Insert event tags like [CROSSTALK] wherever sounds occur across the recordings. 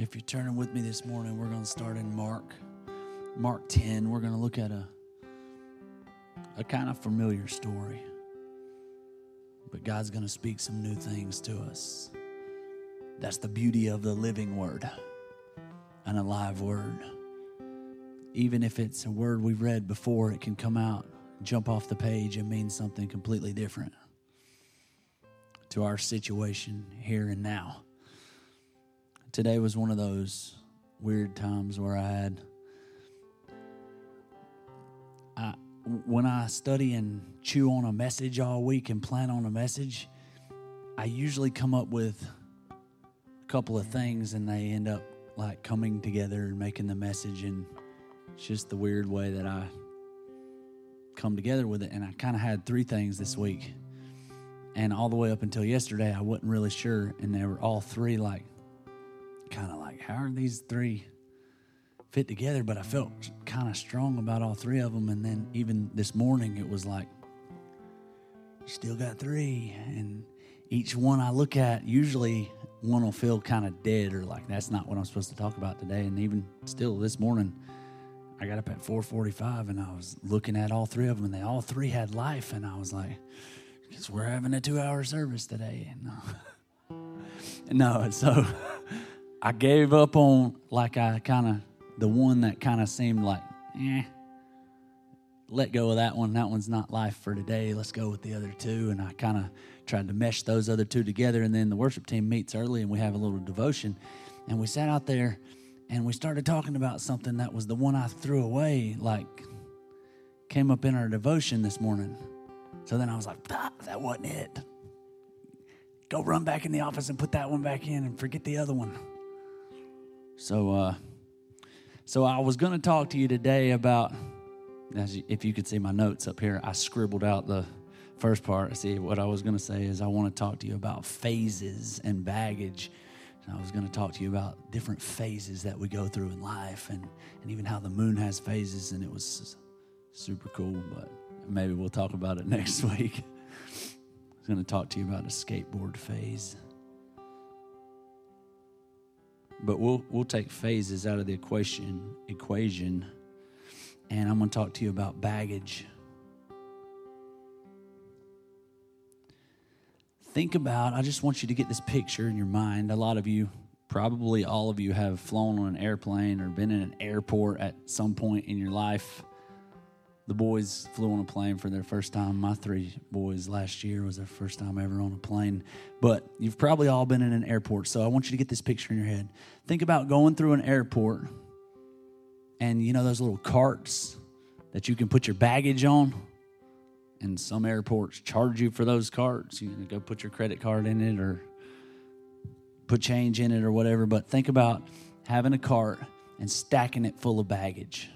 If you're turning with me this morning, we're going to start in Mark. Mark 10. We're going to look at a a kind of familiar story. But God's going to speak some new things to us. That's the beauty of the living word, an alive word. Even if it's a word we've read before, it can come out, jump off the page, and mean something completely different to our situation here and now. Today was one of those weird times where I had. I, when I study and chew on a message all week and plan on a message, I usually come up with a couple of things and they end up like coming together and making the message. And it's just the weird way that I come together with it. And I kind of had three things this week. And all the way up until yesterday, I wasn't really sure. And they were all three like, kind of like, how are these three fit together? But I felt kind of strong about all three of them. And then even this morning, it was like, still got three. And each one I look at, usually one will feel kind of dead or like that's not what I'm supposed to talk about today. And even still this morning, I got up at 4:45 and I was looking at all three of them, and they all three had life. And I was like, because we're having a two hour service today. And uh, [LAUGHS] no, no. So [LAUGHS] I gave up on like I kind of the one that kind of seemed like, eh, let go of that one. That one's not life for today. Let's go with the other two. And I kind of tried to mesh those other two together. And then the worship team meets early and we have a little devotion. And we sat out there and we started talking about something that was the one I threw away, like came up in our devotion this morning. So then I was like, ah, that wasn't it. Go run back in the office and put that one back in and forget the other one. So, uh, so I was going to talk to you today about, you, if you could see my notes up here, I scribbled out the first part. See, what I was going to say is I want to talk to you about phases and baggage. I was going to talk to you about different phases that we go through in life and, and even how the moon has phases, and it was super cool, but maybe we'll talk about it [LAUGHS] next week. I was going to talk to you about a skateboard phase. But we'll we'll take phases out of the equation equation and I'm going to talk to you about baggage. Think about, I just want you to get this picture in your mind. A lot of you, probably all of you, have flown on an airplane or been in an airport at some point in your life. The boys flew on a plane for their first time. My three boys last year was their first time ever on a plane. But you've probably all been in an airport. So I want you to get this picture in your head. Think about going through an airport and you know those little carts that you can put your baggage on? And some airports charge you for those carts. You go put your credit card in it or put change in it or whatever. But think about having a cart and stacking it full of baggage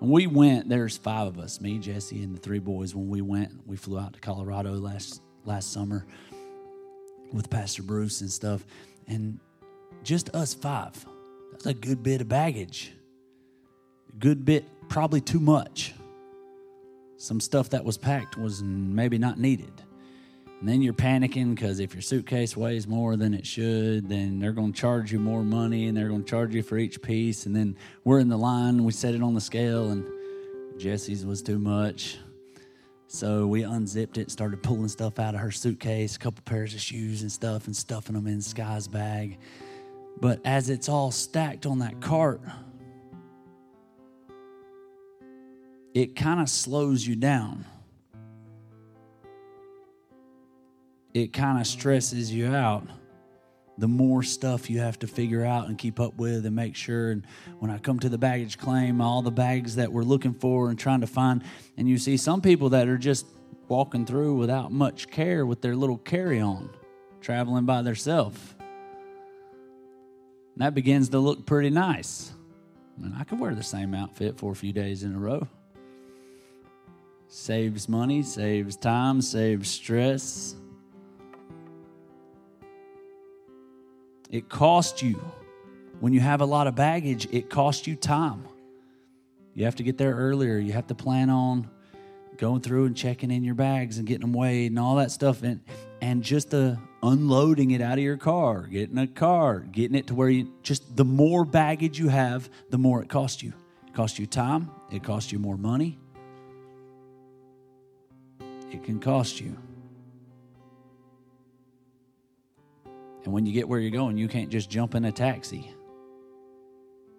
when we went, there's five of us, me, Jesse, and the three boys. When we went, we flew out to Colorado last last summer with Pastor Bruce and stuff. And just us five. That's a good bit of baggage. Good bit, probably too much. Some stuff that was packed was maybe not needed. And then you're panicking because if your suitcase weighs more than it should, then they're going to charge you more money and they're going to charge you for each piece. And then we're in the line, we set it on the scale, and Jesse's was too much. So we unzipped it, started pulling stuff out of her suitcase, a couple pairs of shoes and stuff, and stuffing them in Sky's bag. But as it's all stacked on that cart, it kind of slows you down it kind of stresses you out the more stuff you have to figure out and keep up with and make sure. And when i come to the baggage claim all the bags that we're looking for and trying to find and you see some people that are just walking through without much care with their little carry-on traveling by themselves that begins to look pretty nice. I mean, I could wear the same outfit for a few days in a row. Saves money saves time saves stress It costs you. When you have a lot of baggage, it costs you time. You have to get there earlier. You have to plan on going through and checking in your bags and getting them weighed and all that stuff. And, and just the unloading it out of your car, getting a car, getting it to where you just the more baggage you have, the more it costs you. It costs you time, it costs you more money. It can cost you. And when you get where you're going, you can't just jump in a taxi.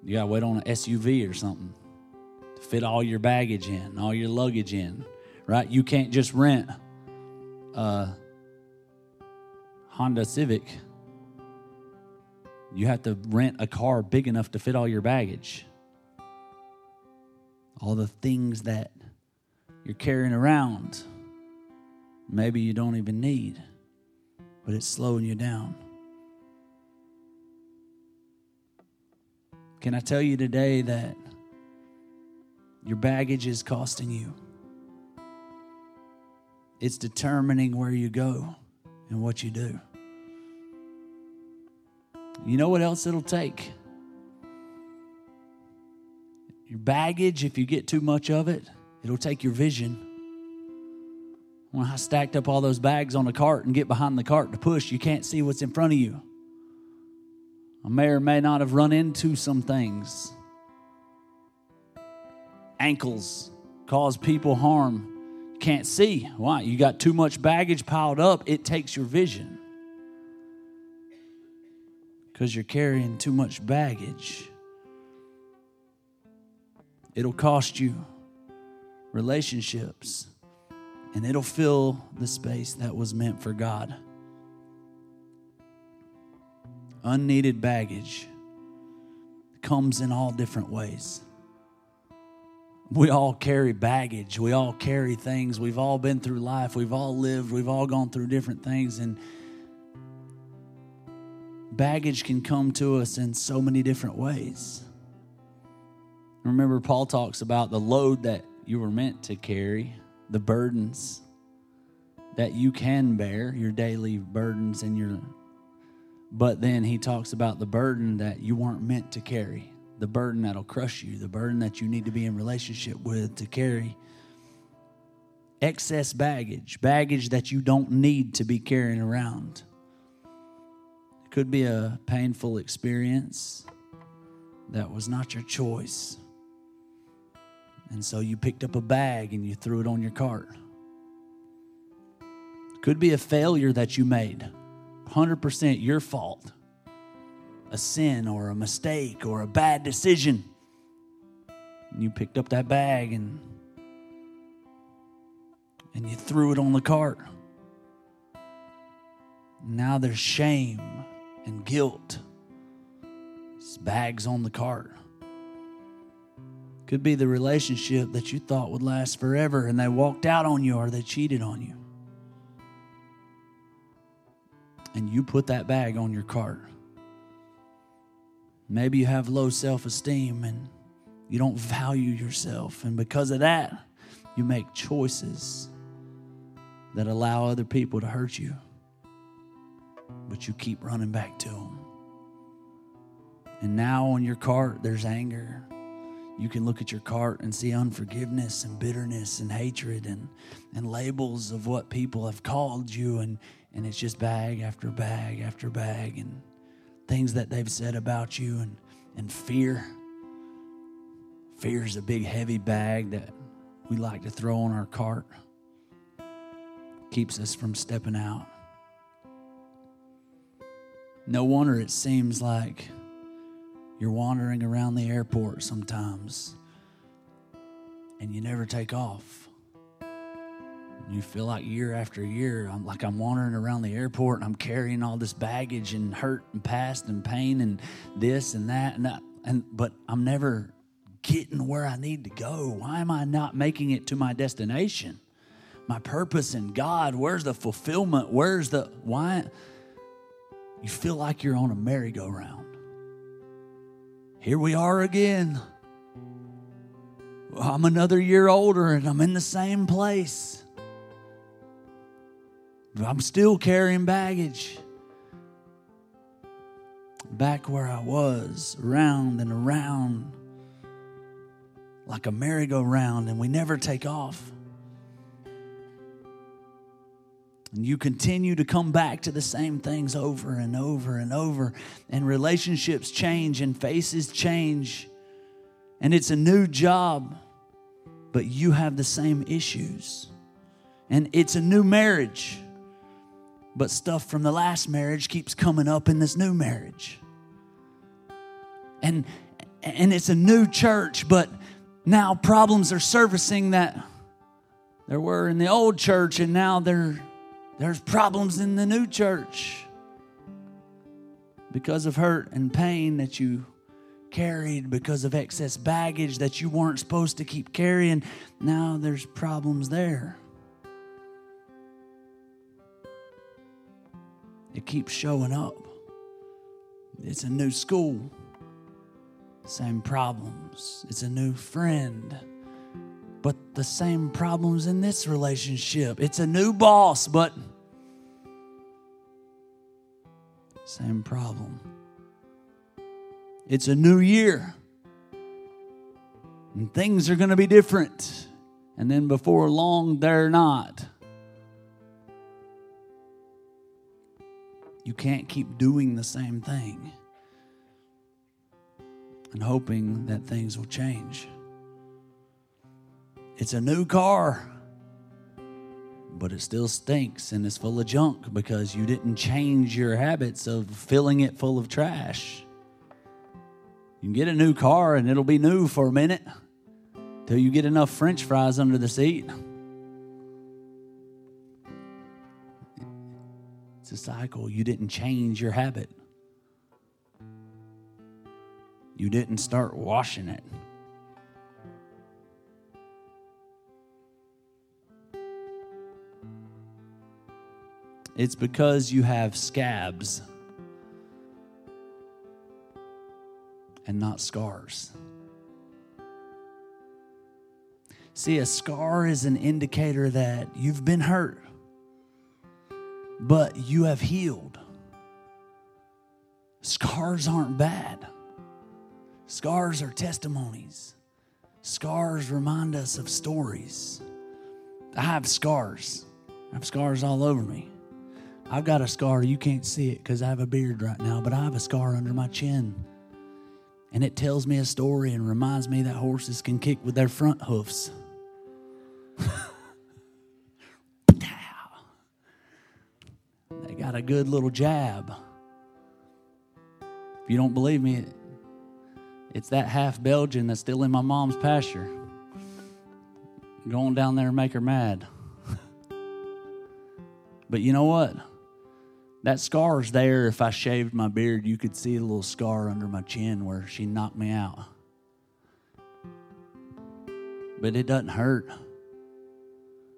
You got to wait on an SUV or something to fit all your baggage in, all your luggage in, right? You can't just rent a Honda Civic. You have to rent a car big enough to fit all your baggage. All the things that you're carrying around, maybe you don't even need, but it's slowing you down. Can I tell you today that your baggage is costing you? It's determining where you go and what you do. You know what else it'll take? Your baggage, if you get too much of it, it'll take your vision. When I stacked up all those bags on a cart and get behind the cart to push, you can't see what's in front of you. I may or may not have run into some things. Ankles cause people harm. Can't see. Why? You got too much baggage piled up, it takes your vision. Because you're carrying too much baggage. It'll cost you relationships, and it'll fill the space that was meant for God unneeded baggage comes in all different ways. We all carry baggage. We all carry things. We've all been through life. We've all lived. We've all gone through different things. And baggage can come to us in so many different ways. Remember, Paul talks about the load that you were meant to carry, the burdens that you can bear, your daily burdens and your but then he talks about the burden that you weren't meant to carry, the burden that'll crush you, the burden that you need to be in relationship with to carry. Excess baggage, baggage that you don't need to be carrying around. It could be a painful experience that was not your choice. And so you picked up a bag and you threw it on your cart. It Could be a failure that you made 100% your fault. A sin or a mistake or a bad decision. And you picked up that bag and and you threw it on the cart. Now there's shame and guilt. This bag's on the cart. Could be the relationship that you thought would last forever and they walked out on you or they cheated on you. And you put that bag on your cart. Maybe you have low self esteem and you don't value yourself. And because of that, you make choices that allow other people to hurt you. But you keep running back to them. And now on your cart, there's anger. You can look at your cart and see unforgiveness and bitterness and hatred and, and labels of what people have called you. And, and it's just bag after bag after bag and things that they've said about you and, and fear. Fear is a big, heavy bag that we like to throw on our cart, keeps us from stepping out. No wonder it seems like you're wandering around the airport sometimes and you never take off you feel like year after year, I'm like I'm wandering around the airport and I'm carrying all this baggage and hurt and past and pain and this and that and that, and but I'm never getting where I need to go. Why am I not making it to my destination? My purpose in God, where's the fulfillment? Where's the why? You feel like you're on a merry-go-round. Here we are again. I'm another year older and I'm in the same place. I'm still carrying baggage. Back where I was, around and around, like a merry-go-round, and we never take off. And you continue to come back to the same things over and over and over. And relationships change and faces change. And it's a new job, but you have the same issues. And it's a new marriage, but stuff from the last marriage keeps coming up in this new marriage. And, and it's a new church, but now problems are surfacing that there were in the old church, and now there, there's problems in the new church because of hurt and pain that you carried, because of excess baggage that you weren't supposed to keep carrying. Now there's problems there. It keeps showing up. It's a new school, same problems. It's a new friend but the same problems in this relationship. It's a new boss, but same problem. It's a new year, and things are going to be different. And then before long, they're not. You can't keep doing the same thing and hoping that things will change. It's a new car, but it still stinks and it's full of junk because you didn't change your habits of filling it full of trash. You can get a new car and it'll be new for a minute till you get enough french fries under the seat. A cycle. You didn't change your habit. You didn't start washing it. It's because you have scabs and not scars. See, a scar is an indicator that you've been hurt, but you have healed. Scars aren't bad, scars are testimonies. Scars remind us of stories. I have scars, I have scars all over me. I've got a scar. You can't see it because I have a beard right now, but I have a scar under my chin. And it tells me a story and reminds me that horses can kick with their front hoofs. [LAUGHS] got a good little jab. If you don't believe me, it's that half Belgian that's still in my mom's pasture. Going down there and make her mad. [LAUGHS] but you know what? That scar's there. If I shaved my beard, you could see a little scar under my chin where she knocked me out. But it doesn't hurt.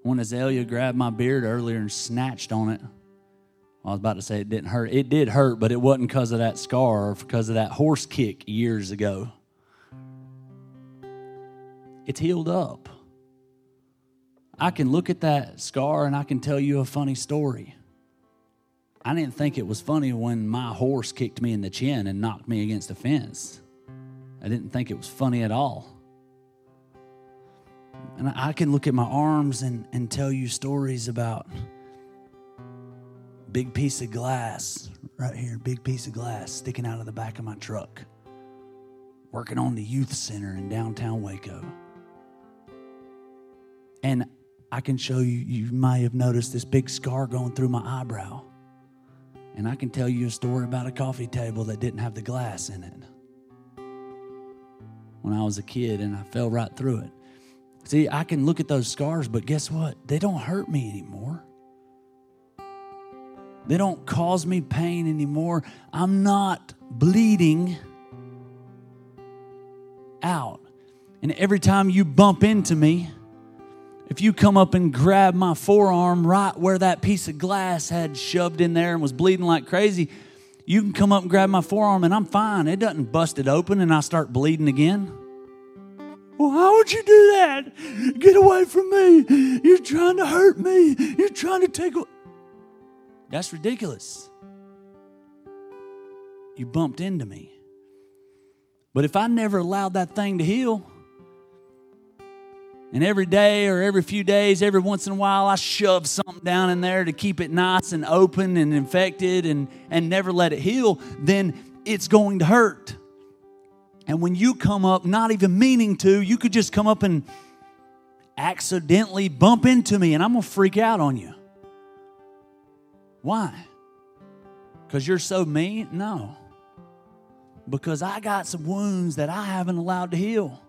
When Azalea grabbed my beard earlier and snatched on it, I was about to say it didn't hurt. It did hurt, but it wasn't because of that scar or because of that horse kick years ago. It's healed up. I can look at that scar and I can tell you a funny story. I didn't think it was funny when my horse kicked me in the chin and knocked me against a fence. I didn't think it was funny at all. And I can look at my arms and, and tell you stories about big piece of glass right here, big piece of glass sticking out of the back of my truck. Working on the youth center in downtown Waco. And I can show you, you might have noticed this big scar going through my eyebrow. And I can tell you a story about a coffee table that didn't have the glass in it when I was a kid and I fell right through it. See, I can look at those scars, but guess what? They don't hurt me anymore. They don't cause me pain anymore. I'm not bleeding out. And every time you bump into me, if you come up and grab my forearm right where that piece of glass had shoved in there and was bleeding like crazy, you can come up and grab my forearm and I'm fine. It doesn't bust it open and I start bleeding again. Well, how would you do that? Get away from me. You're trying to hurt me. You're trying to take. That's ridiculous. You bumped into me. But if I never allowed that thing to heal, And every day or every few days, every once in a while, I shove something down in there to keep it nice and open and infected and, and never let it heal, then it's going to hurt. And when you come up, not even meaning to, you could just come up and accidentally bump into me, and I'm going to freak out on you. Why? Because you're so mean? No. Because I got some wounds that I haven't allowed to heal.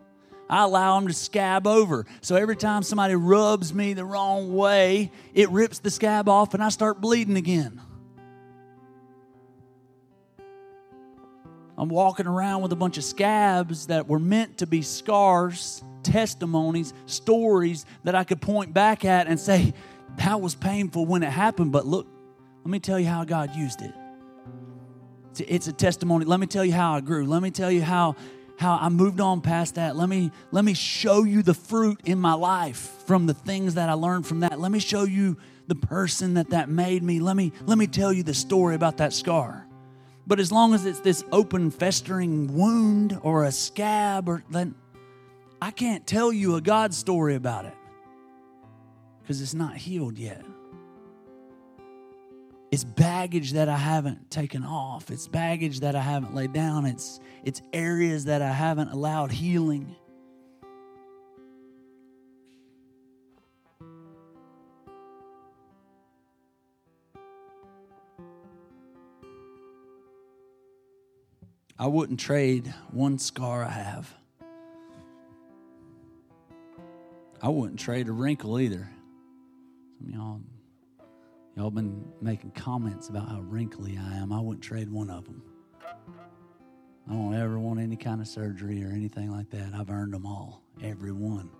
I allow them to scab over. So every time somebody rubs me the wrong way, it rips the scab off and I start bleeding again. I'm walking around with a bunch of scabs that were meant to be scars, testimonies, stories that I could point back at and say, that was painful when it happened, but look, let me tell you how God used it. It's a testimony. Let me tell you how I grew. Let me tell you how how I moved on past that. Let me let me show you the fruit in my life from the things that I learned from that. Let me show you the person that that made me. Let me let me tell you the story about that scar. But as long as it's this open festering wound or a scab or then I can't tell you a God story about it because it's not healed yet. It's baggage that I haven't taken off. It's baggage that I haven't laid down. It's, it's areas that I haven't allowed healing. I wouldn't trade one scar I have. I wouldn't trade a wrinkle either. Some y'all Y'all been making comments about how wrinkly I am. I wouldn't trade one of them. I don't ever want any kind of surgery or anything like that. I've earned them all, every one.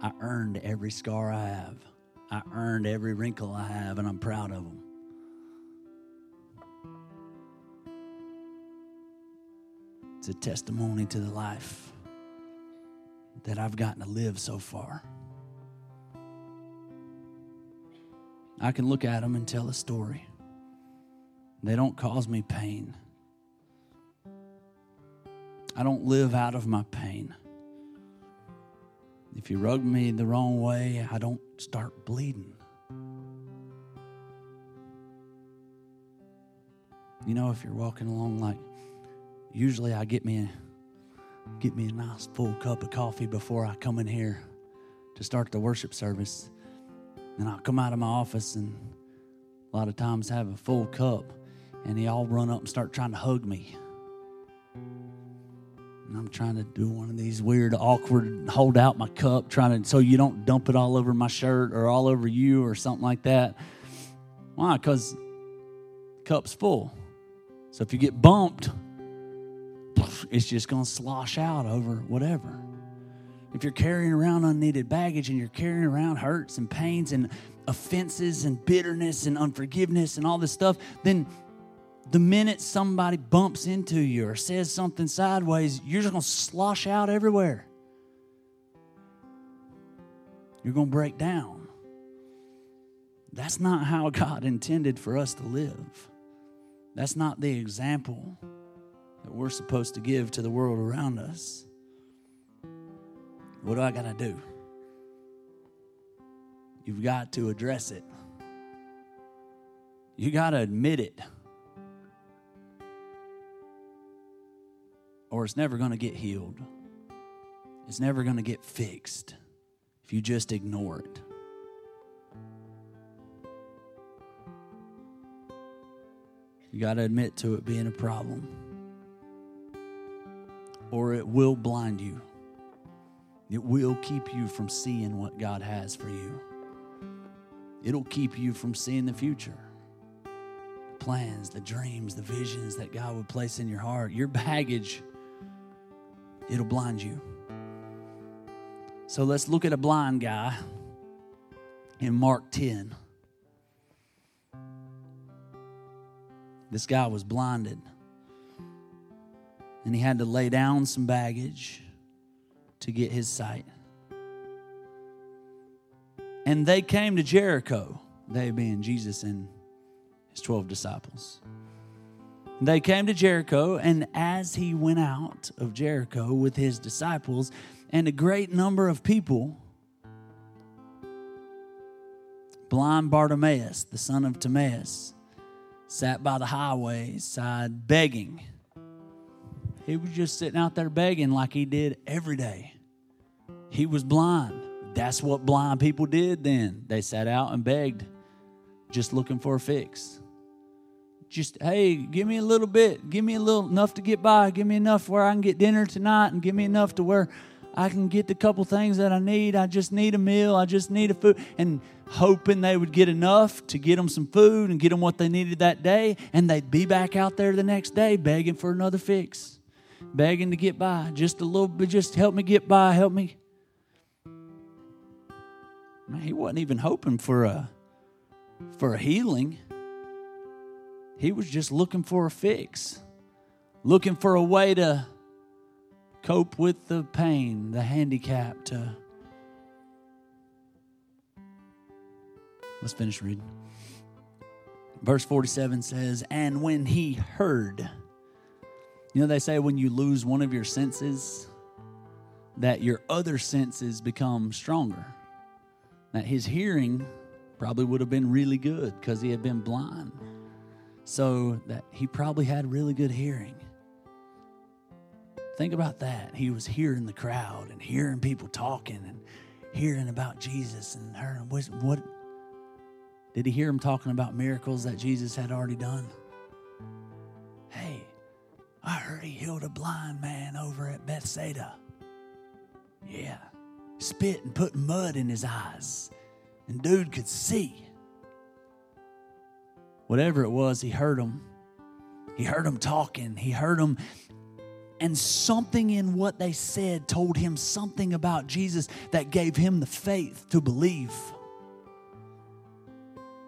I earned every scar I have. I earned every wrinkle I have, and I'm proud of them. It's a testimony to the life that I've gotten to live so far. I can look at them and tell a story. They don't cause me pain. I don't live out of my pain. If you rub me the wrong way, I don't start bleeding. You know, if you're walking along like usually I get me a, get me a nice full cup of coffee before I come in here to start the worship service. And I'll come out of my office and a lot of times have a full cup, and they all run up and start trying to hug me. And I'm trying to do one of these weird, awkward, hold out my cup, trying to so you don't dump it all over my shirt or all over you or something like that. Why? Because cup's full. So if you get bumped, it's just going to slosh out over whatever if you're carrying around unneeded baggage and you're carrying around hurts and pains and offenses and bitterness and unforgiveness and all this stuff, then the minute somebody bumps into you or says something sideways, you're just going to slosh out everywhere. You're going to break down. That's not how [LAUGHS] God intended for us to live. That's not the example that we're supposed to give to the world around us. What do I got to do? You've got to address it. You got to admit it. Or it's never going to get healed. It's never going to get fixed if you just ignore it. You got to admit to it being a problem, or it will blind you. It will keep you from seeing what God has for you. It'll keep you from seeing the future. The plans, the dreams, the visions that God would place in your heart. Your baggage, it'll blind you. So let's look at a blind guy in Mark 10. This guy was blinded. And he had to lay down some baggage to get his sight. And they came to Jericho, they being Jesus and his 12 disciples. They came to Jericho, and as he went out of Jericho with his disciples and a great number of people, blind Bartimaeus, the son of Timaeus, sat by the highway side begging. He was just sitting out there begging like he did every day. He was blind. That's what blind people did then. They sat out and begged, just looking for a fix. Just, hey, give me a little bit. Give me a little, enough to get by. Give me enough where I can get dinner tonight and give me enough to where I can get the couple things that I need. I just need a meal. I just need a food. And hoping they would get enough to get them some food and get them what they needed that day. And they'd be back out there the next day begging for another fix, begging to get by. Just a little bit, just help me get by. Help me. Man, he wasn't even hoping for a for a healing. He was just looking for a fix, looking for a way to cope with the pain, the handicap. To let's finish reading. Verse 47 says, And when he heard, you know, they say when you lose one of your senses, that your other senses become stronger. That his hearing probably would have been really good because he had been blind. So that he probably had really good hearing. Think about that. He was hearing the crowd and hearing people talking and hearing about Jesus and hearing what, what did he hear him talking about miracles that Jesus had already done? I heard he healed a blind man over at Bethsaida. Yeah spit and put mud in his eyes. And dude could see. Whatever it was, he heard him. He heard him talking. He heard him. And something in what they said told him something about Jesus that gave him the faith to believe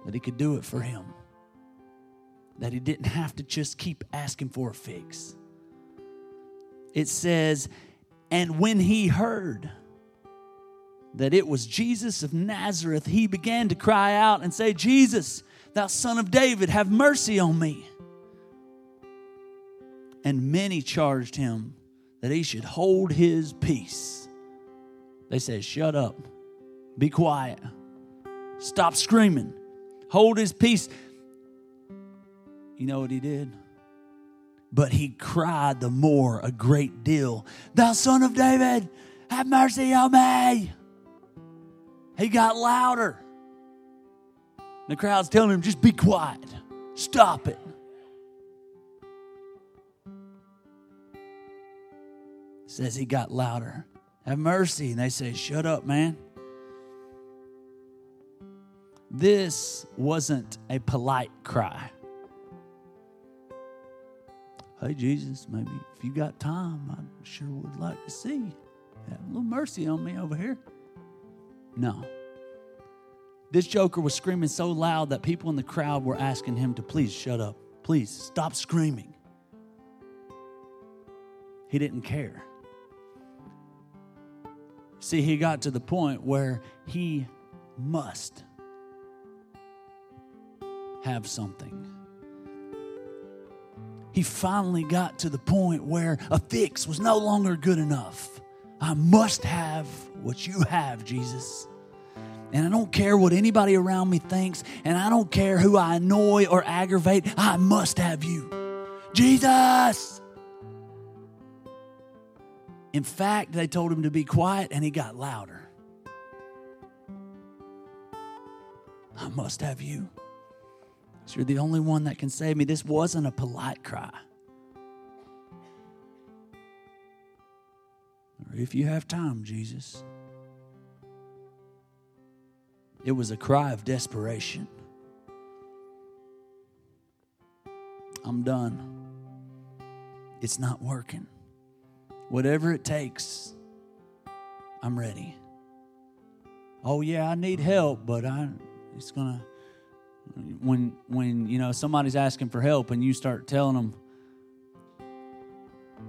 that he could do it for him. That he didn't have to just keep asking for a fix. It says, and when he heard, that it was Jesus of Nazareth, he began to cry out and say, Jesus, thou son of David, have mercy on me. And many charged him that he should hold his peace. They said, Shut up, be quiet, stop screaming, hold his peace. You know what he did? But he cried the more a great deal, Thou son of David, have mercy on me. He got louder. The crowd's telling him, just be quiet. Stop it. Says he got louder. Have mercy. And they say, shut up, man. This wasn't a polite cry. Hey, Jesus, maybe if you got time, I sure would like to see. You. Have a little mercy on me over here. No. This joker was screaming so loud that people in the crowd were asking him to please shut up. Please stop screaming. He didn't care. See, he got to the point where he must have something. He finally got to the point where a fix was no longer good enough. I must have what you have, Jesus. And I don't care what anybody around me thinks, and I don't care who I annoy or aggravate, I must have you. Jesus! In fact, they told him to be quiet, and he got louder. I must have you. So you're the only one that can save me. This wasn't a polite cry. Or if you have time, Jesus. It was a cry of desperation. I'm done. It's not working. Whatever it takes, I'm ready. Oh yeah, I need help, but I it's going to when when you know somebody's asking for help and you start telling them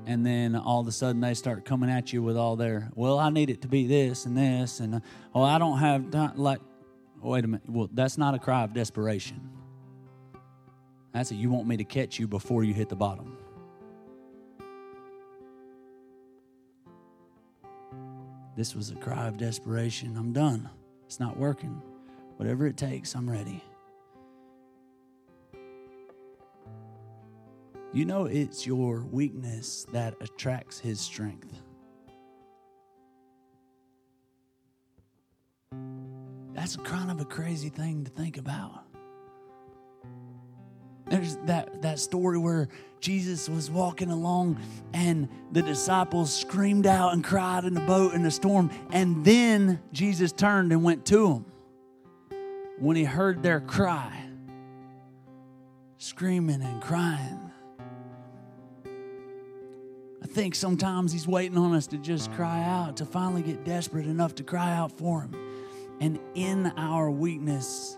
and then all of a sudden they start coming at you with all their well i need it to be this and this and uh, oh i don't have time like wait a minute well that's not a cry of desperation That's it. You want me to catch you before you hit the bottom. This was a cry of desperation. I'm done. It's not working. Whatever it takes, I'm ready. You know, it's your weakness that attracts his strength. That's kind of a crazy thing to think about. There's that, that story where Jesus was walking along and the disciples screamed out and cried in the boat in the storm. And then Jesus turned and went to them when he heard their cry, screaming and crying. Think sometimes he's waiting on us to just cry out, to finally get desperate enough to cry out for him. And in our weakness,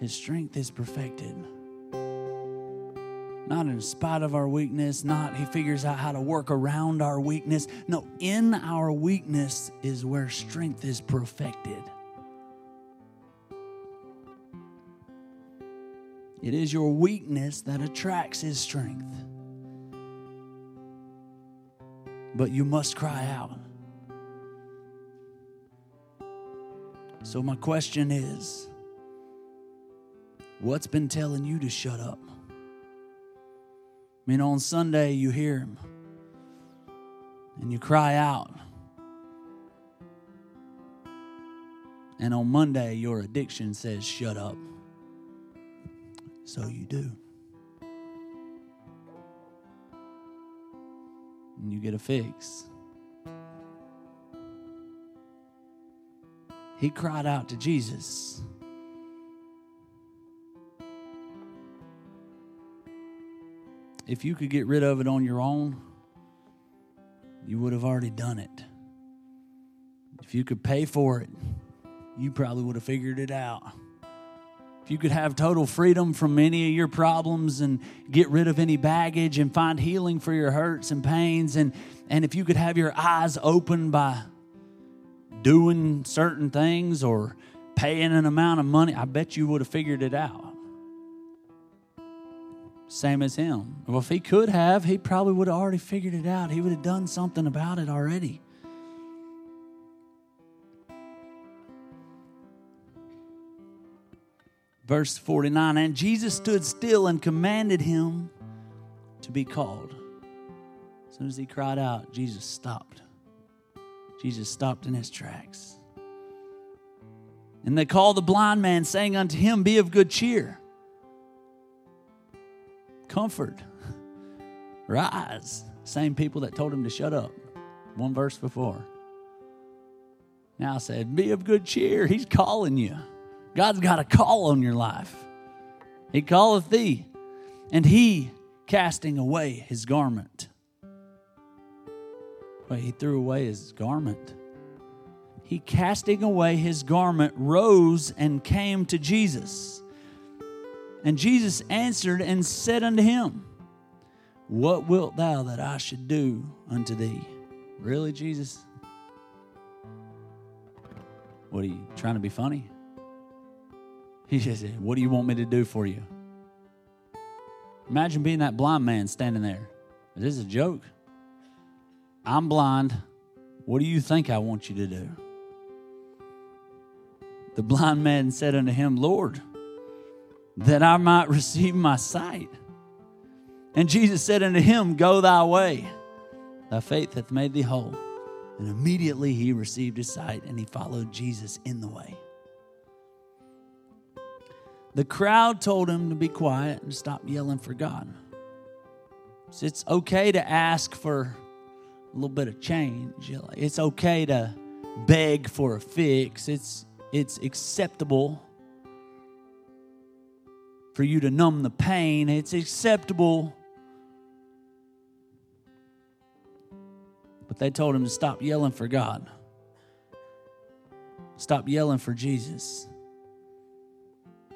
his strength is perfected not in spite of our weakness, not he figures out how to work around our weakness. No, in our weakness is where strength is perfected. It is your weakness that attracts his strength. But you must cry out. So, my question is what's been telling you to shut up? I mean, on Sunday, you hear him and you cry out. And on Monday, your addiction says, shut up. So you do. And you get a fix. He cried out to Jesus. if you could get rid of it on your own, you would have already done it. If you could pay for it, you probably would have figured it out. If you could have total freedom from any of your problems and get rid of any baggage and find healing for your hurts and pains, and, and if you could have your eyes open by doing certain things or paying an amount of money, I bet you would have figured it out same as him. Well, if he could have, he probably would have already figured it out. He would have done something about it already. Verse 49 And Jesus stood still and commanded him to be called. As soon as he cried out, Jesus stopped. Jesus stopped in his tracks. And they called the blind man, saying unto him, Be of good cheer comfort, [LAUGHS] rise. Same people that told him to shut up one verse before. Now said, Be of good cheer. He's calling you. God's got a call on your life. He calleth thee, and he casting away his garment. Wait, he threw away his garment. He casting away his garment rose and came to Jesus. And Jesus answered and said unto him, What wilt thou that I should do unto thee? Really, Jesus? What are you trying to be funny? He said, What do you want me to do for you? Imagine being that blind man standing there. Is this a joke? I'm blind. What do you think I want you to do? The blind man said unto him, Lord, that I might receive my sight. And Jesus said unto him, Go thy way, thy faith hath made thee whole. And immediately he received his sight and he followed Jesus in the way. The crowd told him to be quiet and stop yelling for God. So it's okay to ask for a little bit of change. It's okay to beg for a fix. It's it's acceptable for you to numb the pain. It's acceptable. But they told him to stop yelling for God, stop yelling for Jesus.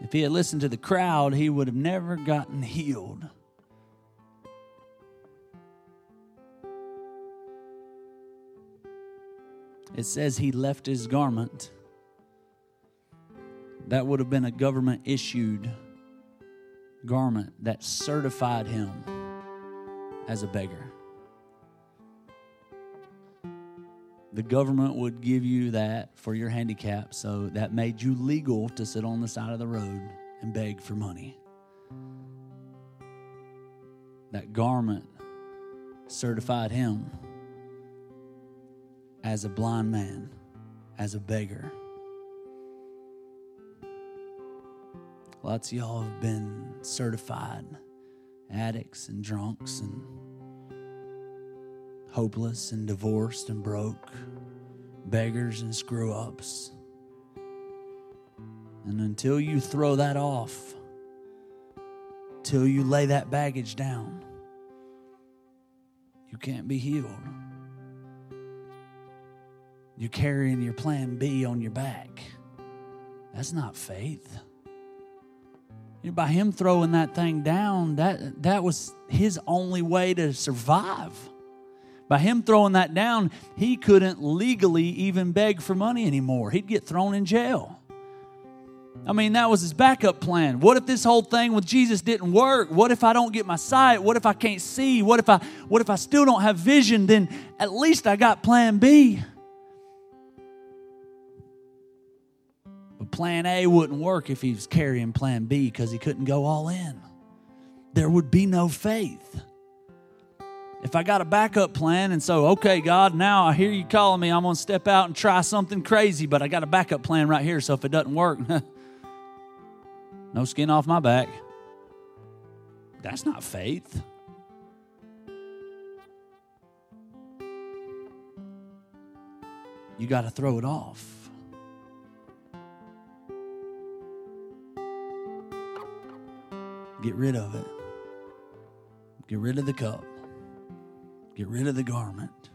If he had listened to the crowd, he would have never gotten healed. It says he left his garment. That would have been a government issued garment that certified him as a beggar. The government would give you that for your handicap, so that made you legal to sit on the side of the road and beg for money. That garment certified him as a blind man, as a beggar. Lots of y'all have been certified addicts and drunks and hopeless and divorced and broke, beggars and screw ups. And until you throw that off, till you lay that baggage down, you can't be healed. You're carrying your plan B on your back. That's not faith by him throwing that thing down, that, that was his only way to survive. By him throwing that down, he couldn't legally even beg for money anymore. He'd get thrown in jail. I mean, that was his backup plan. What if this whole thing with Jesus didn't work? What if I don't get my sight? What if I can't see? What if I what if I still don't have vision? Then at least I got plan B. But plan A wouldn't work if he was carrying plan B because he couldn't go all in. There would be no faith. If I got a backup plan and so, okay, God, now I hear you calling me, I'm going to step out and try something crazy, but I got a backup plan right here, so if it doesn't work, [LAUGHS] no skin off my back. That's not faith. You got to throw it off. Get rid of it. Get rid of the cup. Get rid of the garment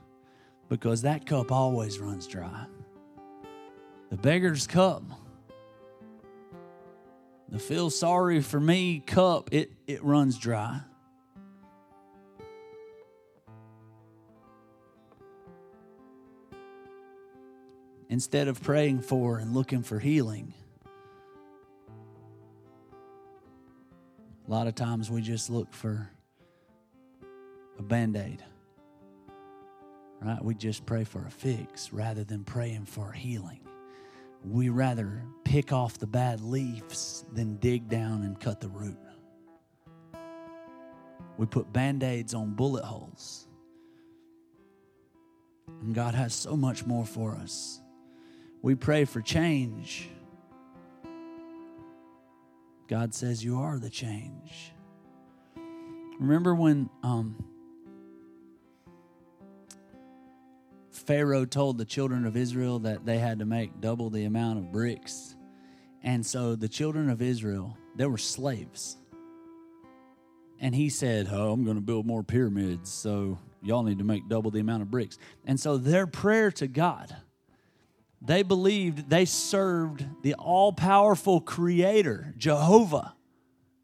because that cup always runs dry. The beggar's cup, the feel sorry for me cup, it, it runs dry. Instead of praying for and looking for healing, A lot of times we just look for a band aid, right? We just pray for a fix rather than praying for healing. We rather pick off the bad leaves than dig down and cut the root. We put band aids on bullet holes. And God has so much more for us. We pray for change God says you are the change. Remember when um, Pharaoh told the children of Israel that they had to make double the amount of bricks? And so the children of Israel, they were slaves. And he said, Oh, I'm going to build more pyramids, so y'all need to make double the amount of bricks. And so their prayer to God, they believed they served the all powerful creator, Jehovah,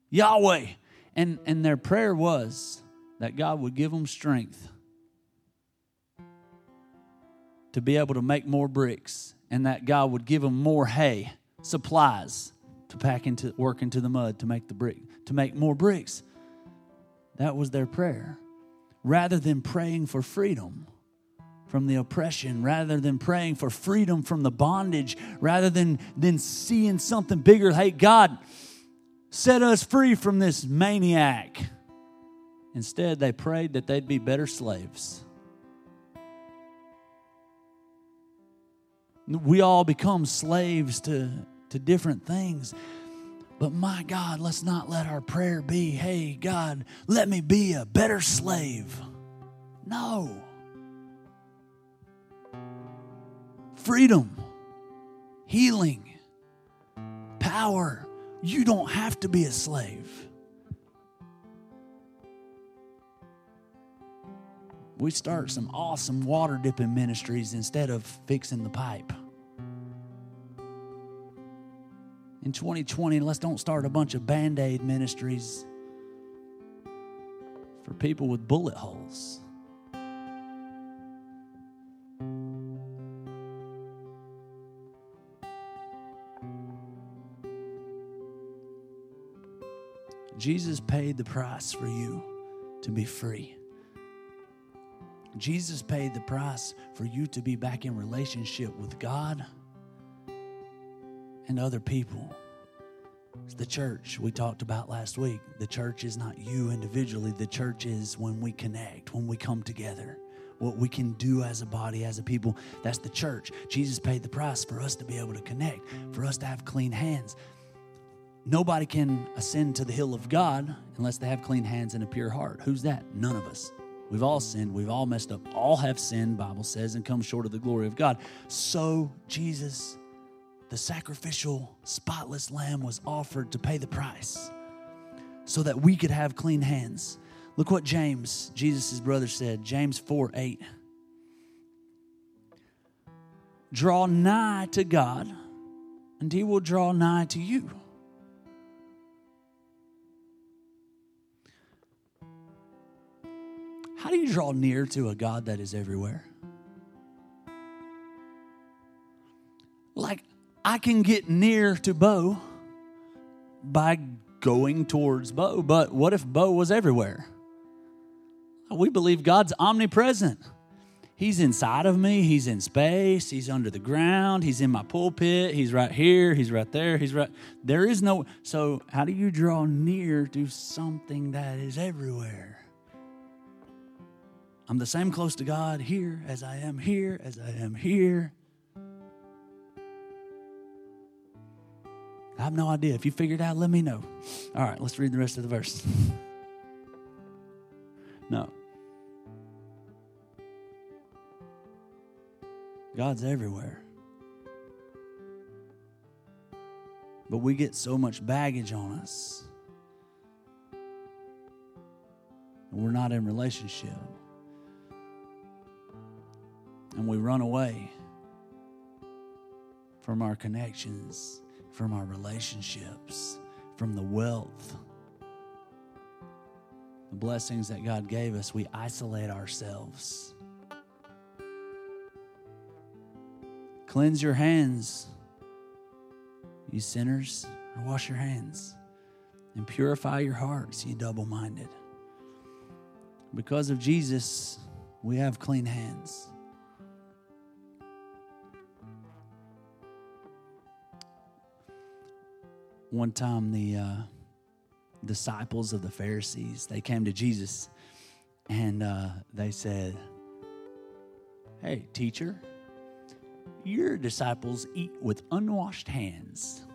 Yahweh. And, and their prayer was that God would give them strength to be able to make more bricks and that God would give them more hay, supplies to pack into work into the mud to make the brick, to make more bricks. That was their prayer. Rather than praying for freedom from the oppression rather than praying for freedom from the bondage rather than than seeing something bigger hey god set us free from this maniac instead they prayed that they'd be better slaves we all become slaves to to different things but my God, let's not let our prayer be, hey, God, let me be a better slave. No. freedom, healing, power. You don't have to be a slave. We start some awesome water dipping ministries instead of fixing the pipe. In 2020, let's don't start a bunch of band aid ministries for people with bullet holes. Jesus paid the price for you to be free. Jesus paid the price for you to be back in relationship with God and other people. It's the church we talked about last week. The church is not you individually, the church is when we connect, when we come together. What we can do as a body, as a people, that's the church. Jesus paid the price for us to be able to connect, for us to have clean hands. Nobody can ascend to the hill of God unless they have clean hands and a pure heart. Who's that? None of us. We've all sinned. We've all messed up. All have sinned, Bible says, and come short of the glory of God. So Jesus, the sacrificial, spotless lamb, was offered to pay the price so that we could have clean hands. Look what James, Jesus' brother, said. James 4 8. Draw nigh to God, and he will draw nigh to you. How do you draw near to a God that is everywhere? Like, I can get near to Bo by going towards Bo, but what if Bo was everywhere? We believe God's omnipresent. He's inside of me, He's in space, He's under the ground, He's in my pulpit, He's right here, He's right there, He's right. There is no. So, how do you draw near to something that is everywhere? I'm the same close to God here as I am here, as I am here. I have no idea. If you figured out, let me know. All right, let's read the rest of the verse. [LAUGHS] no. God's everywhere. But we get so much baggage on us. And we're not in relationship and we run away from our connections, from our relationships, from the wealth, the blessings that God gave us, we isolate ourselves. Cleanse your hands, you sinners, or wash your hands, and purify your hearts, you double minded. Because of Jesus, we have clean hands. One time the uh, disciples of the Pharisees they came to Jesus and uh, they said, "Hey, teacher, your disciples eat with unwashed hands."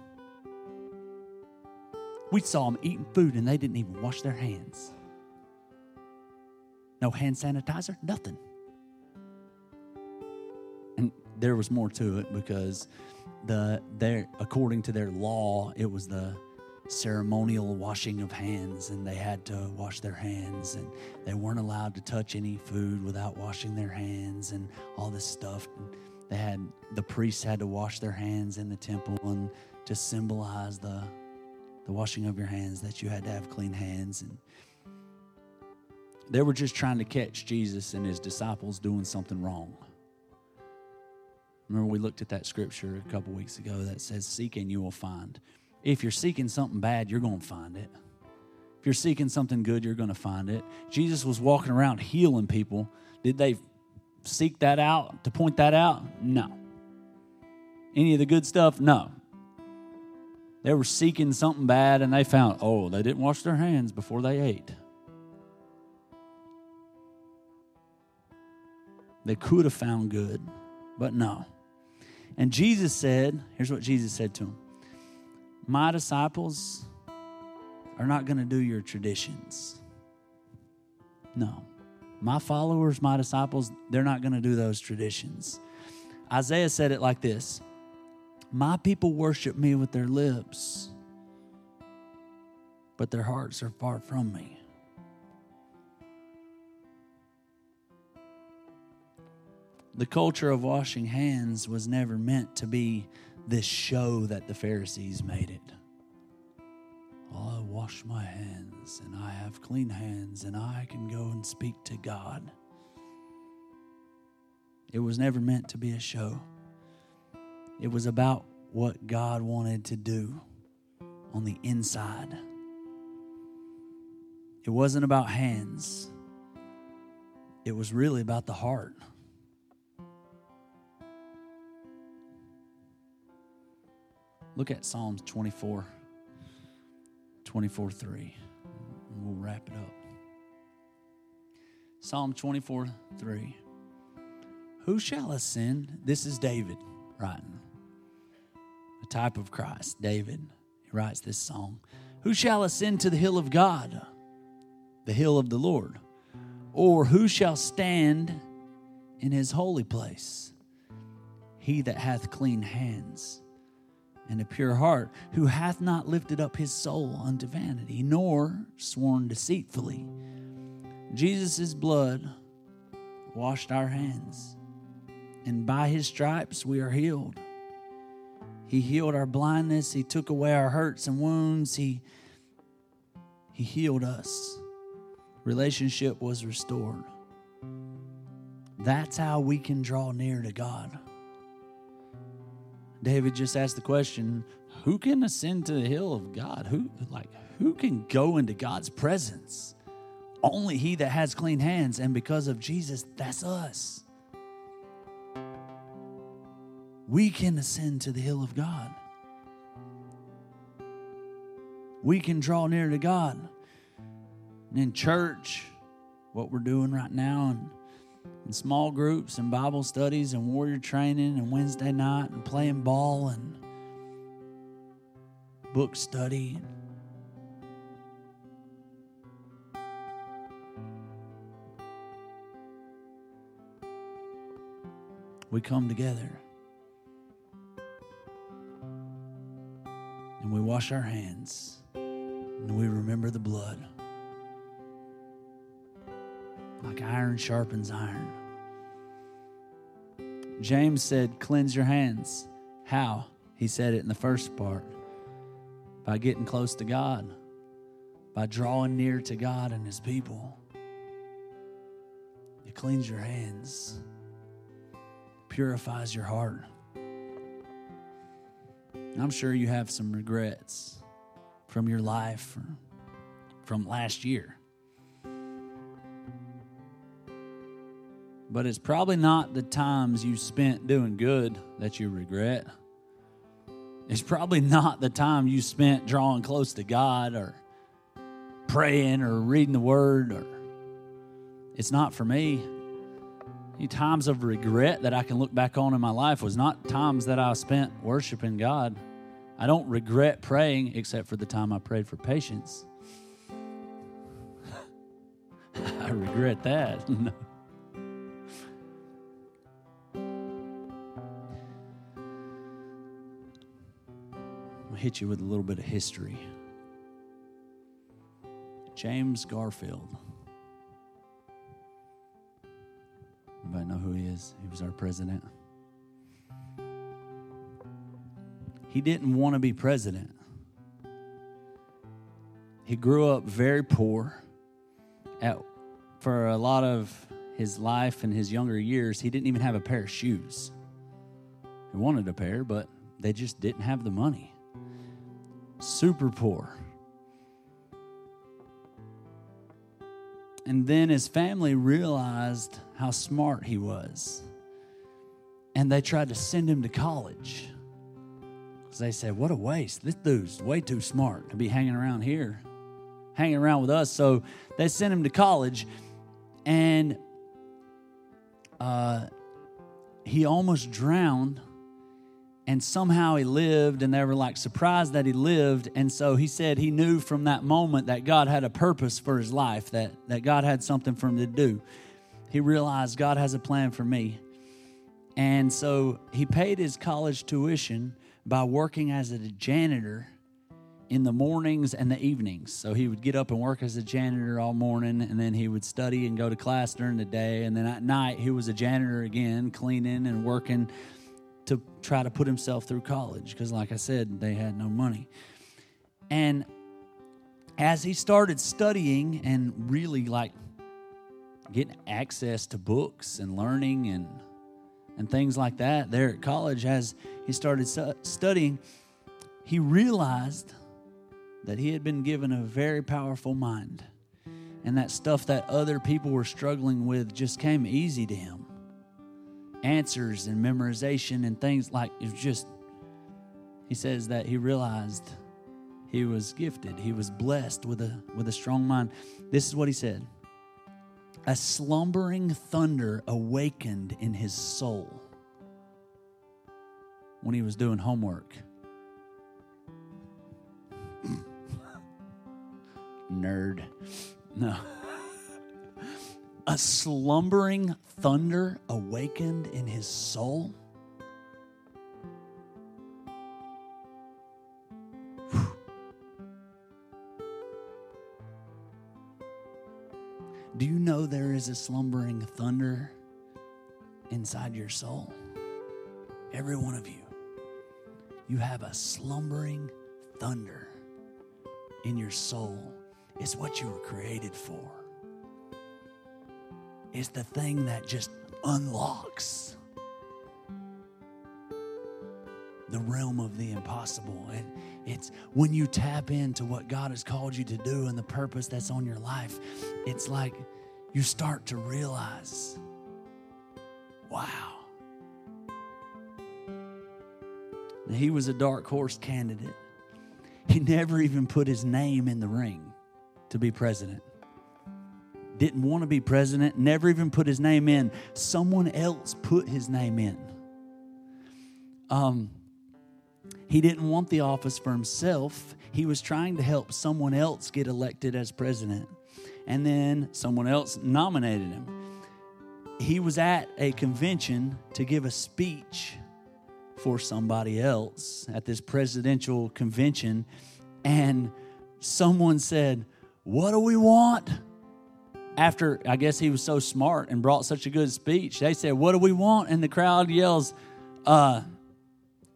We saw them eating food and they didn't even wash their hands. No hand sanitizer, nothing. There was more to it because the their according to their law, it was the ceremonial washing of hands and they had to wash their hands and they weren't allowed to touch any food without washing their hands and all this stuff. And they had the priests had to wash their hands in the temple and to symbolize the the washing of your hands that you had to have clean hands. And they were just trying to catch Jesus and his disciples doing something wrong Remember, we looked at that scripture a couple weeks ago that says, Seek and you will find. If you're seeking something bad, you're going to find it. If you're seeking something good, you're going to find it. Jesus was walking around healing people. Did they seek that out to point that out? No. Any of the good stuff? No. They were seeking something bad and they found, oh, they didn't wash their hands before they ate. They could have found good, but no. And Jesus said, here's what Jesus said to him My disciples are not going to do your traditions. No. My followers, my disciples, they're not going to do those traditions. Isaiah said it like this My people worship me with their lips, but their hearts are far from me. The culture of washing hands was never meant to be this show that the Pharisees made it. Oh, I wash my hands and I have clean hands and I can go and speak to God. It was never meant to be a show. It was about what God wanted to do on the inside. It wasn't about hands, it was really about the heart. Look at Psalms 24, 24 3. We'll wrap it up. Psalm 24 3. Who shall ascend? This is David writing, a type of Christ. David, he writes this song. Who shall ascend to the hill of God, the hill of the Lord? Or who shall stand in his holy place? He that hath clean hands and a pure heart, who hath not lifted up his soul unto vanity, nor sworn deceitfully. Jesus' blood washed our hands, and by his stripes we are healed. He healed our blindness, he took away our hurts and wounds, he, he healed us. Relationship was restored. That's how we can draw near to God. David just asked the question, who can ascend to the hill of God? Who like who can go into God's presence? Only he that has clean hands and because of Jesus, that's us. We can ascend to the hill of God. We can draw near to God. And in church, what we're doing right now and in small groups and Bible studies and warrior training and Wednesday night and playing ball and book study. We come together and we wash our hands and we remember the blood like iron sharpens iron. James said, Cleanse your hands. How? He said it in the first part by getting close to God, by drawing near to God and His people. It cleans your hands, purifies your heart. I'm sure you have some regrets from your life from last year. But it's probably not the times you spent doing good that you regret. It's probably not the time you spent drawing close to God or praying or reading the word or it's not for me. Any times of regret that I can look back on in my life was not times that I spent worshiping God. I don't regret praying except for the time I prayed for patience. [LAUGHS] I regret that. [LAUGHS] hit you with a little bit of history. James Garfield. Anybody know who he is? He was our president. He didn't want to be president. He grew up very poor. At, for a lot of his life and his younger years, he didn't even have a pair of shoes. He wanted a pair, but they just didn't have the money super poor. And then his family realized how smart he was. And they tried to send him to college. Because they said, What a waste. This dude's way too smart to be hanging around here, hanging around with us. So they sent him to college. And uh, he almost drowned and somehow he lived and they were like surprised that he lived. And so he said he knew from that moment that god had a purpose for his life that, that god had something for him to do. He realized god has a plan for me. And so he paid his college tuition by working as a janitor in the mornings and the evenings. So he would get up and work as a janitor all morning and then he would study and go to class during the day. And then at night he was a janitor again cleaning and working to try to put himself through college because, like I said, they had no money. And as he started studying and really like getting access to books and learning and and things like that there at college as he started studying he realized that he had been given a very powerful mind And that stuff that other people were struggling with just came easy to him. Answers and memorization and things like it just, he says that he realized he was gifted. He was blessed with a, with a strong mind. This is what he said A slumbering thunder awakened in his soul when he was doing homework. [CLEARS THROAT] Nerd. No. A slumbering thunder awakened in his soul. Do you know there is a slumbering thunder inside your soul? Every one of you. You have a slumbering thunder in your soul. It's what you were created for. It's the thing that just unlocks the realm of the impossible. And it's when you tap into what God has called you to do and the purpose that's on your life, it's like you start to realize, wow. He was a dark horse candidate. He never even put his name in the ring to be president. Didn't want to be president, never even put his name in. Someone else put his name in. Um, he didn't want the office for himself. He was trying to help someone else get elected as president. And then someone else nominated him. He was at a convention to give a speech for somebody else at this presidential convention. And someone said, What do we want? After I guess he was so smart and brought such a good speech, they said, What do we want? And the crowd yells, uh,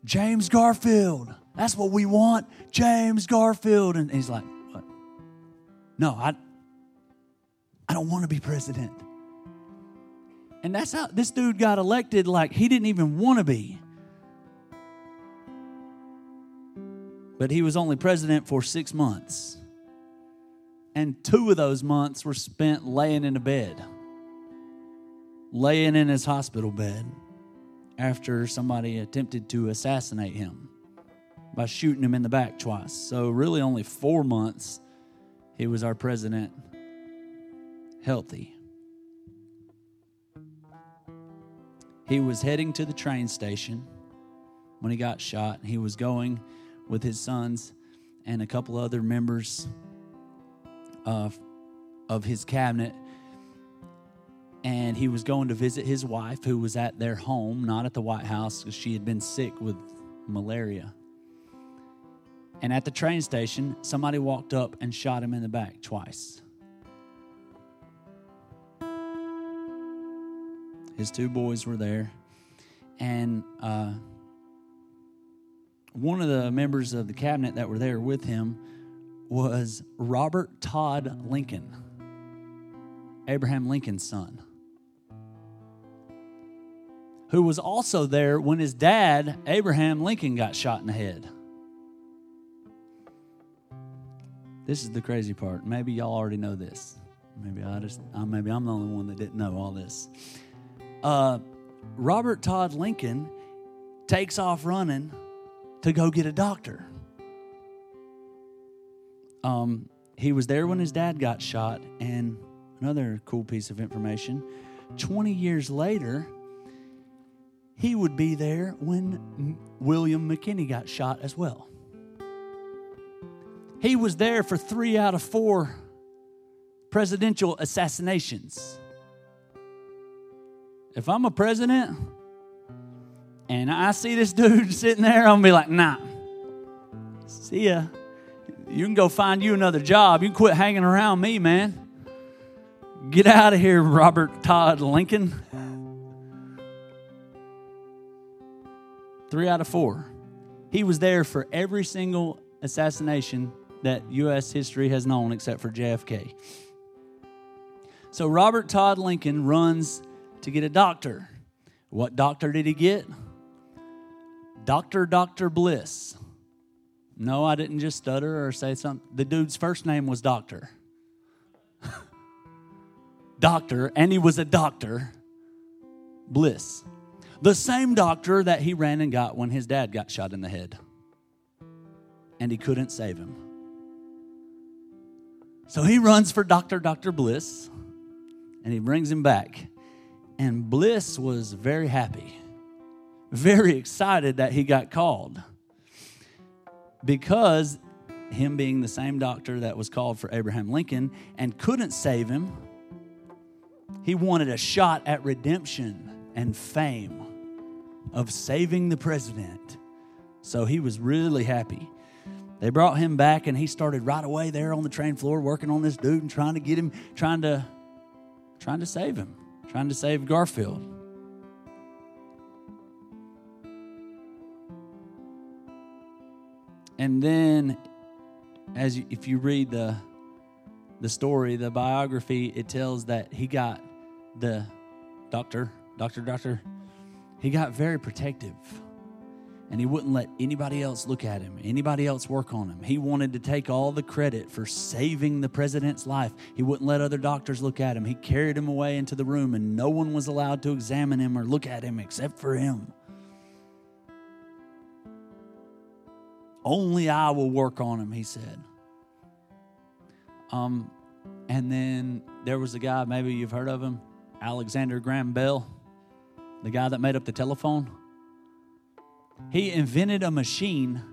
James Garfield. That's what we want, James Garfield. And he's like, what? No, I, I don't want to be president. And that's how this dude got elected, like he didn't even want to be. But he was only president for six months. And two of those months were spent laying in a bed, laying in his hospital bed after somebody attempted to assassinate him by shooting him in the back twice. So, really, only four months he was our president healthy. He was heading to the train station when he got shot. He was going with his sons and a couple other members of, of his cabinet and he was going to visit his wife who was at their home, not at the White House, because she had been sick with malaria. And at the train station, somebody walked up and shot him in the back twice. His two boys were there, and uh, one of the members of the cabinet that were there with him was Robert Todd Lincoln, Abraham Lincoln's son who was also there when his dad, Abraham Lincoln, got shot in the head. This is the crazy part. Maybe y'all already know this. Maybe I just, maybe I'm the only one that didn't know all this. Uh, Robert Todd Lincoln takes off running to go get a doctor. Um, he was there when his dad got shot, and another cool piece of information 20 years later, he would be there when William McKinley got shot as well. He was there for three out of four presidential assassinations. If I'm a president and I see this [LAUGHS] dude sitting there, I'm gonna be like, nah, see ya. You can go find you another job. You can quit hanging around me, man. Get out of here, Robert Todd Lincoln. Three out of four. He was there for every single assassination that U.S. history has known except for JFK. So Robert Todd Lincoln runs to get a doctor. What doctor did he get? Dr. Dr. Bliss. No, I didn't just stutter or say something. The dude's first name was Doctor. [LAUGHS] doctor, and he was a doctor, Bliss. The same doctor that he ran and got when his dad got shot in the head. And he couldn't save him. So he runs for Dr. Dr. Bliss and he brings him back. And Bliss was very happy, very excited that he got called because him being the same doctor that was called for Abraham Lincoln and couldn't save him, he wanted a shot at redemption and fame of saving the president. So he was really happy. They brought him back and he started right away there on the train floor working on this dude and trying to get him, trying to trying to save him, trying to save Garfield. And then as you, if you read the the story, the biography, it tells that he got the doctor, doctor, doctor, he got very protective and he wouldn't let anybody else look at him, anybody else work on him. He wanted to take all the credit for saving the president's life. He wouldn't let other doctors look at him. He carried him away into the room, and no one was allowed to examine him or look at him except for him. Only I will work on him, he said. Um, and then there was a guy, maybe you've heard of him, Alexander Graham Bell, the guy that made up the telephone. He invented a machine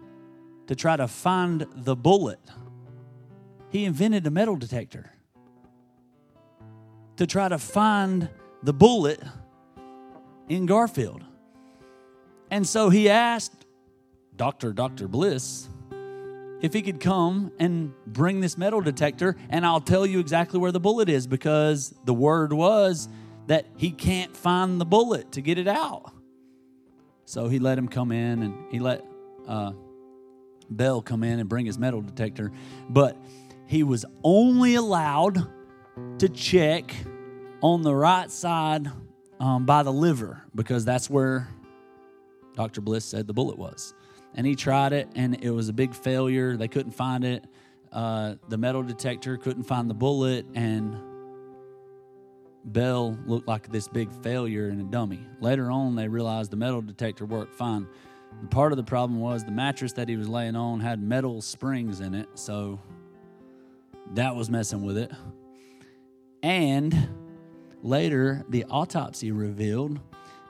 to try to find the bullet. He invented a metal detector to try to find the bullet in Garfield. And so he asked Dr. Dr. Bliss if he could come and bring this metal detector, and I'll tell you exactly where the bullet is because the word was that he can't find the bullet to get it out. So he let him come in and he let uh, Bell come in and bring his metal detector. But he was only allowed to check on the right side um, by the liver because that's where Dr. Bliss said the bullet was. And he tried it and it was a big failure. They couldn't find it. Uh, the metal detector couldn't find the bullet and Bell looked like this big failure and a dummy. Later on, they realized the metal detector worked fine. Part of the problem was the mattress that he was laying on had metal springs in it, so that was messing with it. And later, the autopsy revealed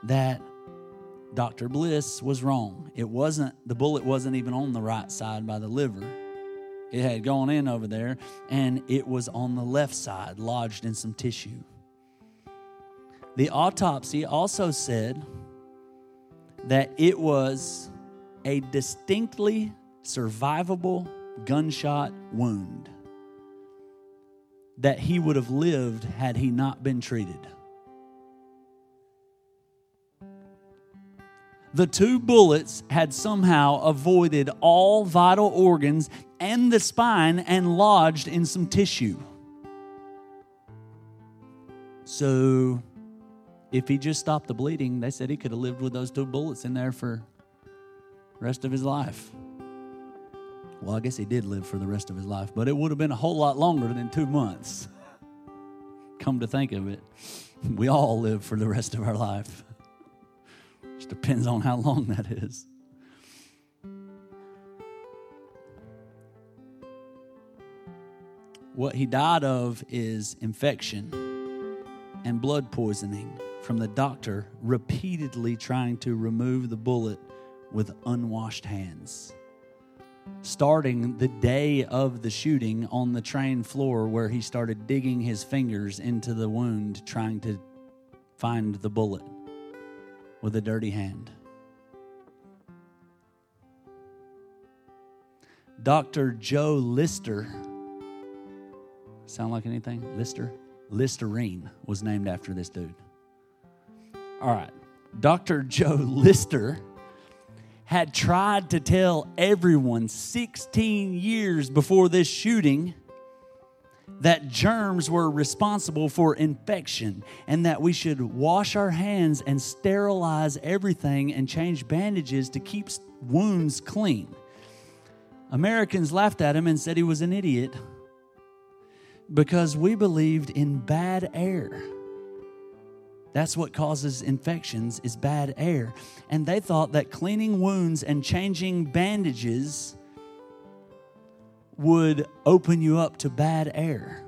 that Dr. Bliss was wrong. It wasn't, the bullet wasn't even on the right side by the liver. It had gone in over there, and it was on the left side, lodged in some tissue. The autopsy also said that it was a distinctly survivable gunshot wound, that he would have lived had he not been treated. The two bullets had somehow avoided all vital organs and the spine and lodged in some tissue. So if he just stopped the bleeding, they said he could have lived with those two bullets in there for the rest of his life. Well, I guess he did live for the rest of his life, but it would have been a whole lot longer than two months. [LAUGHS] Come to think of it, we all live for the rest of our life. Depends on how long that is. What he died of is infection and blood poisoning from the doctor repeatedly trying to remove the bullet with unwashed hands. Starting the day of the shooting on the train floor, where he started digging his fingers into the wound, trying to find the bullet with a dirty hand. Dr. Joe Lister, sound like anything? Lister? Listerine was named after this dude. All right. Dr. Joe [LAUGHS] Lister had tried to tell everyone 16 years before this shooting that germs were responsible for infection and that we should wash our hands and sterilize everything and change bandages to keep wounds clean. Americans laughed at him and said he was an idiot because we believed in bad air. That's what causes infections is bad air. And they thought that cleaning wounds and changing bandages would open you up to bad air.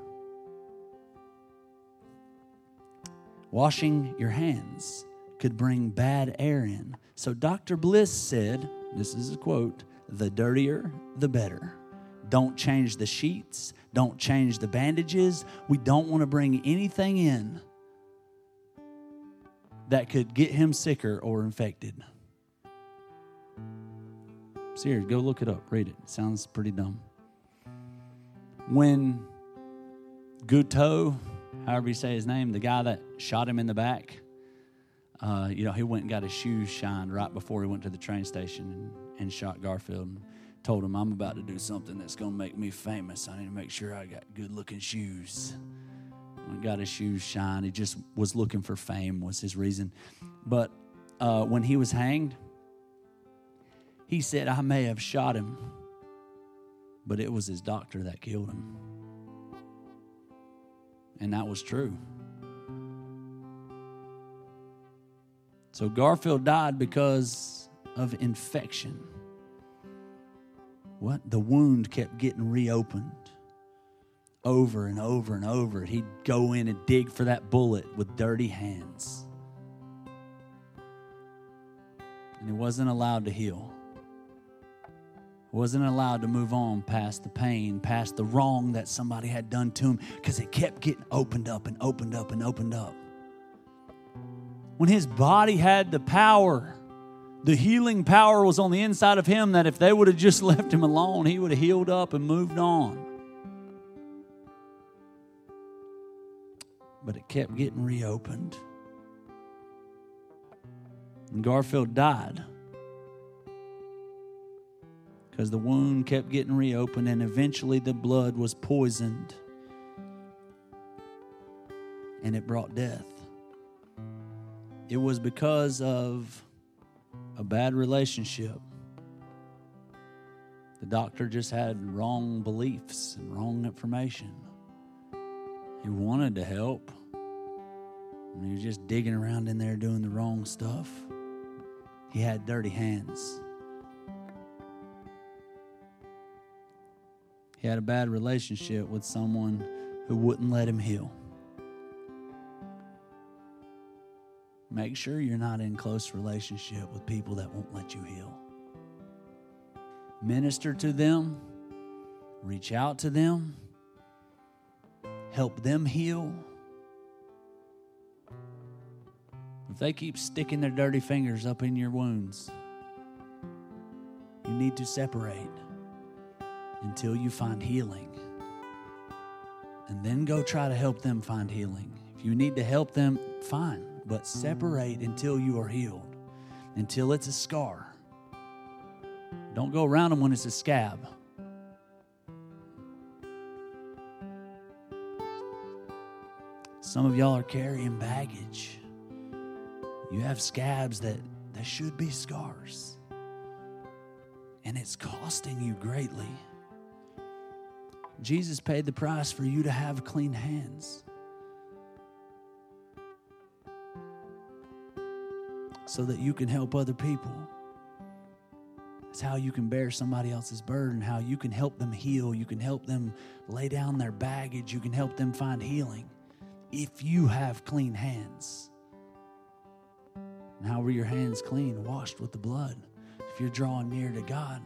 Washing your hands could bring bad air in. So Dr. Bliss said, this is a quote, the dirtier, the better. Don't change the sheets, don't change the bandages. We don't want to bring anything in that could get him sicker or infected. Serious, go look it up, read it. it sounds pretty dumb. When Guto, however you say his name, the guy that shot him in the back, uh, you know, he went and got his shoes shined right before he went to the train station and, and shot Garfield. And told him, I'm about to do something that's going to make me famous. I need to make sure I got good looking shoes. When got his shoes shined, he just was looking for fame, was his reason. But uh, when he was hanged, he said, I may have shot him, but it was his doctor that killed him. And that was true. So Garfield died because of infection. What? The wound kept getting reopened over and over and over. He'd go in and dig for that bullet with dirty hands. And he wasn't allowed to heal. Wasn't allowed to move on past the pain, past the wrong that somebody had done to him, because it kept getting opened up and opened up and opened up when his body had the power, the healing power was on the inside of him that if they would have just [LAUGHS] left him alone, he would have healed up and moved on. But it kept getting reopened. And Garfield died because the wound kept getting reopened and eventually the blood was poisoned and it brought death. It was because of a bad relationship. The doctor just had wrong beliefs and wrong information. He wanted to help, and he was just digging around in there doing the wrong stuff. He had dirty hands. Had a bad relationship with someone who wouldn't let him heal. Make sure you're not in close relationship with people that won't let you heal. Minister to them, reach out to them, help them heal. If they keep sticking their dirty fingers up in your wounds, you need to separate until you find healing. And then go try to help them find healing. If you need to help them, fine but separate until you are healed, until it's a scar. Don't go around them when it's a scab. Some of y'all are carrying baggage. You have scabs that, that should be scars. And it's costing you greatly. Jesus paid the price for you to have clean hands. so that you can help other people. It's how you can bear somebody else's burden, how you can help them heal. You can help them lay down their baggage. You can help them find healing if you have clean hands. And how were your hands clean? Washed with the blood. If you're drawing near to God,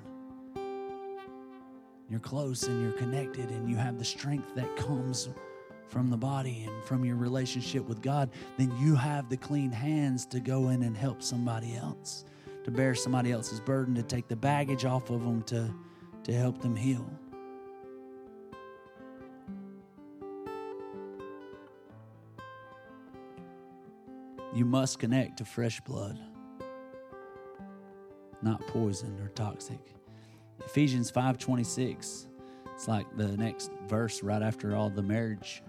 you're close and you're connected and you have the strength that comes from the body and from your relationship with God, then you have the clean hands to go in and help somebody else, to bear somebody else's burden, to take the baggage off of them, to, to help them heal. You must connect to fresh blood, not poison or toxic. Ephesians 5:26. It's like the next verse right after all the marriage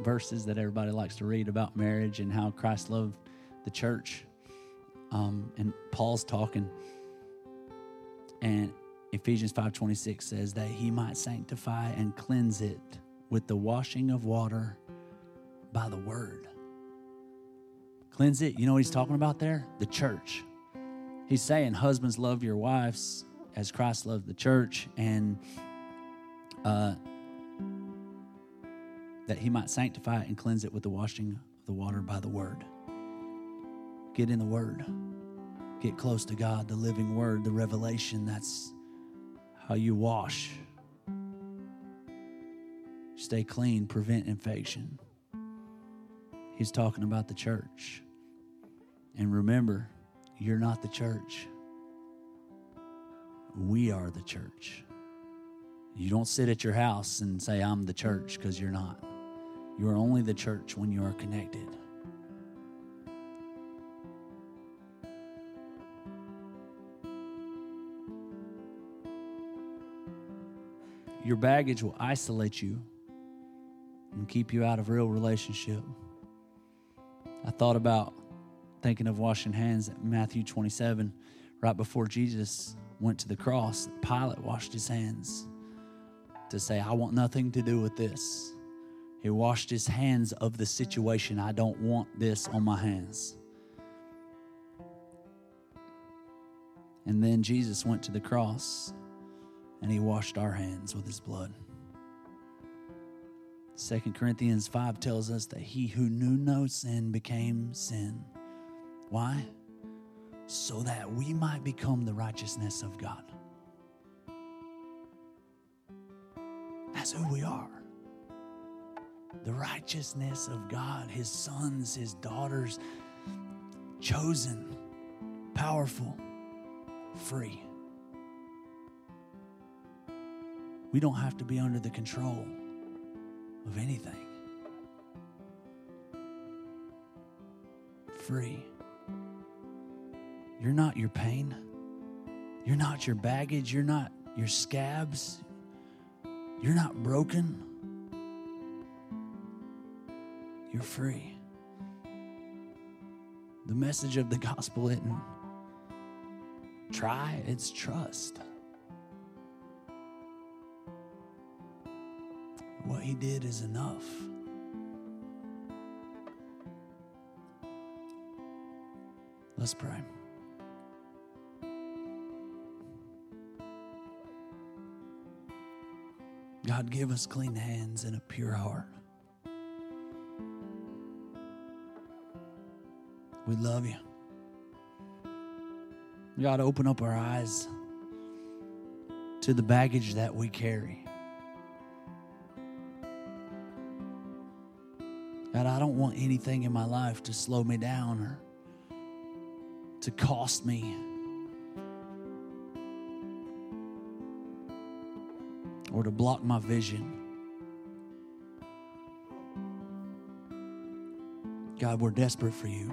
verses that everybody likes to read about marriage and how Christ loved the church. Um, and Paul's talking, and Ephesians 5:26 says that he might sanctify and cleanse it with the washing of water by the word. Cleanse it. You know what he's talking about there? The church. He's saying, Husbands, love your wives as Christ loved the church, and uh, that he might sanctify it and cleanse it with the washing of the water by the word. Get in the word. Get close to God, the living word, the revelation. That's how you wash. Stay clean, prevent infection. He's talking about the church. And remember, you're not the church. We are the church. You don't sit at your house and say, I'm the church, because you're not. You are only the church when you are connected. Your baggage will isolate you and keep you out of real relationship. I thought about thinking of washing hands at Matthew 27, right before Jesus went to the cross. Pilate washed his hands to say, I want nothing to do with this. He washed his hands of the situation. I don't want this on my hands. And then Jesus went to the cross and he washed our hands with his blood. Second Corinthians 5 tells us that he who knew no sin became sin. Why? So that we might become the righteousness of God. That's who we are. The righteousness of God, his sons, his daughters, chosen, powerful, free. We don't have to be under the control of anything. Free. You're not your pain. You're not your baggage. You're not your scabs. You're not broken. You're free. The message of the gospel isn't try, it's trust. What he did is enough. Let's pray. God, give us clean hands and a pure heart. We love you. God, open up our eyes to the baggage that we carry. God, I don't want anything in my life to slow me down or to cost me or to block my vision. God, we're desperate for you.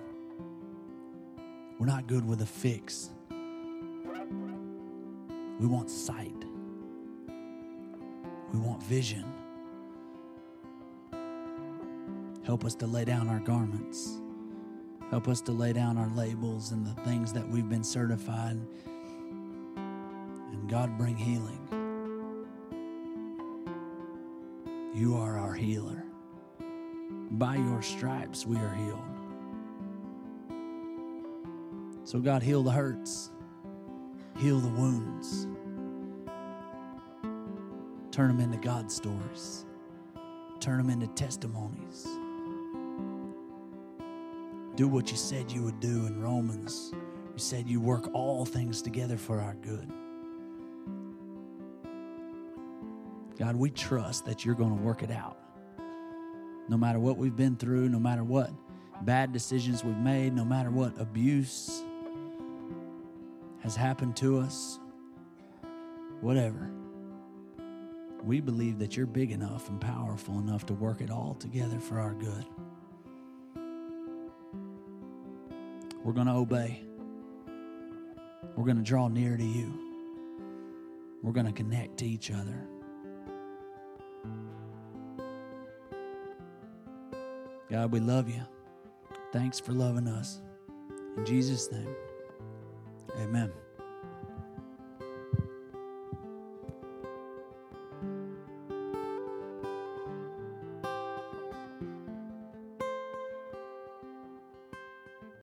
We're not good with a fix. We want sight. We want vision. Help us to lay down our garments. Help us to lay down our labels and the things that we've been certified. And God, bring healing. You are our healer. By your stripes, we are healed. So, God, heal the hurts, heal the wounds, turn them into God stories, turn them into testimonies. Do what you said you would do in Romans. You said you work all things together for our good. God, we trust that you're going to work it out. No matter what we've been through, no matter what bad decisions we've made, no matter what abuse has happened to us, whatever. We believe that you're big enough and powerful enough to work it all together for our good. We're going to obey. We're going to draw near to you. We're going to connect to each other. God, we love you. Thanks for loving us. In Jesus' name, amen.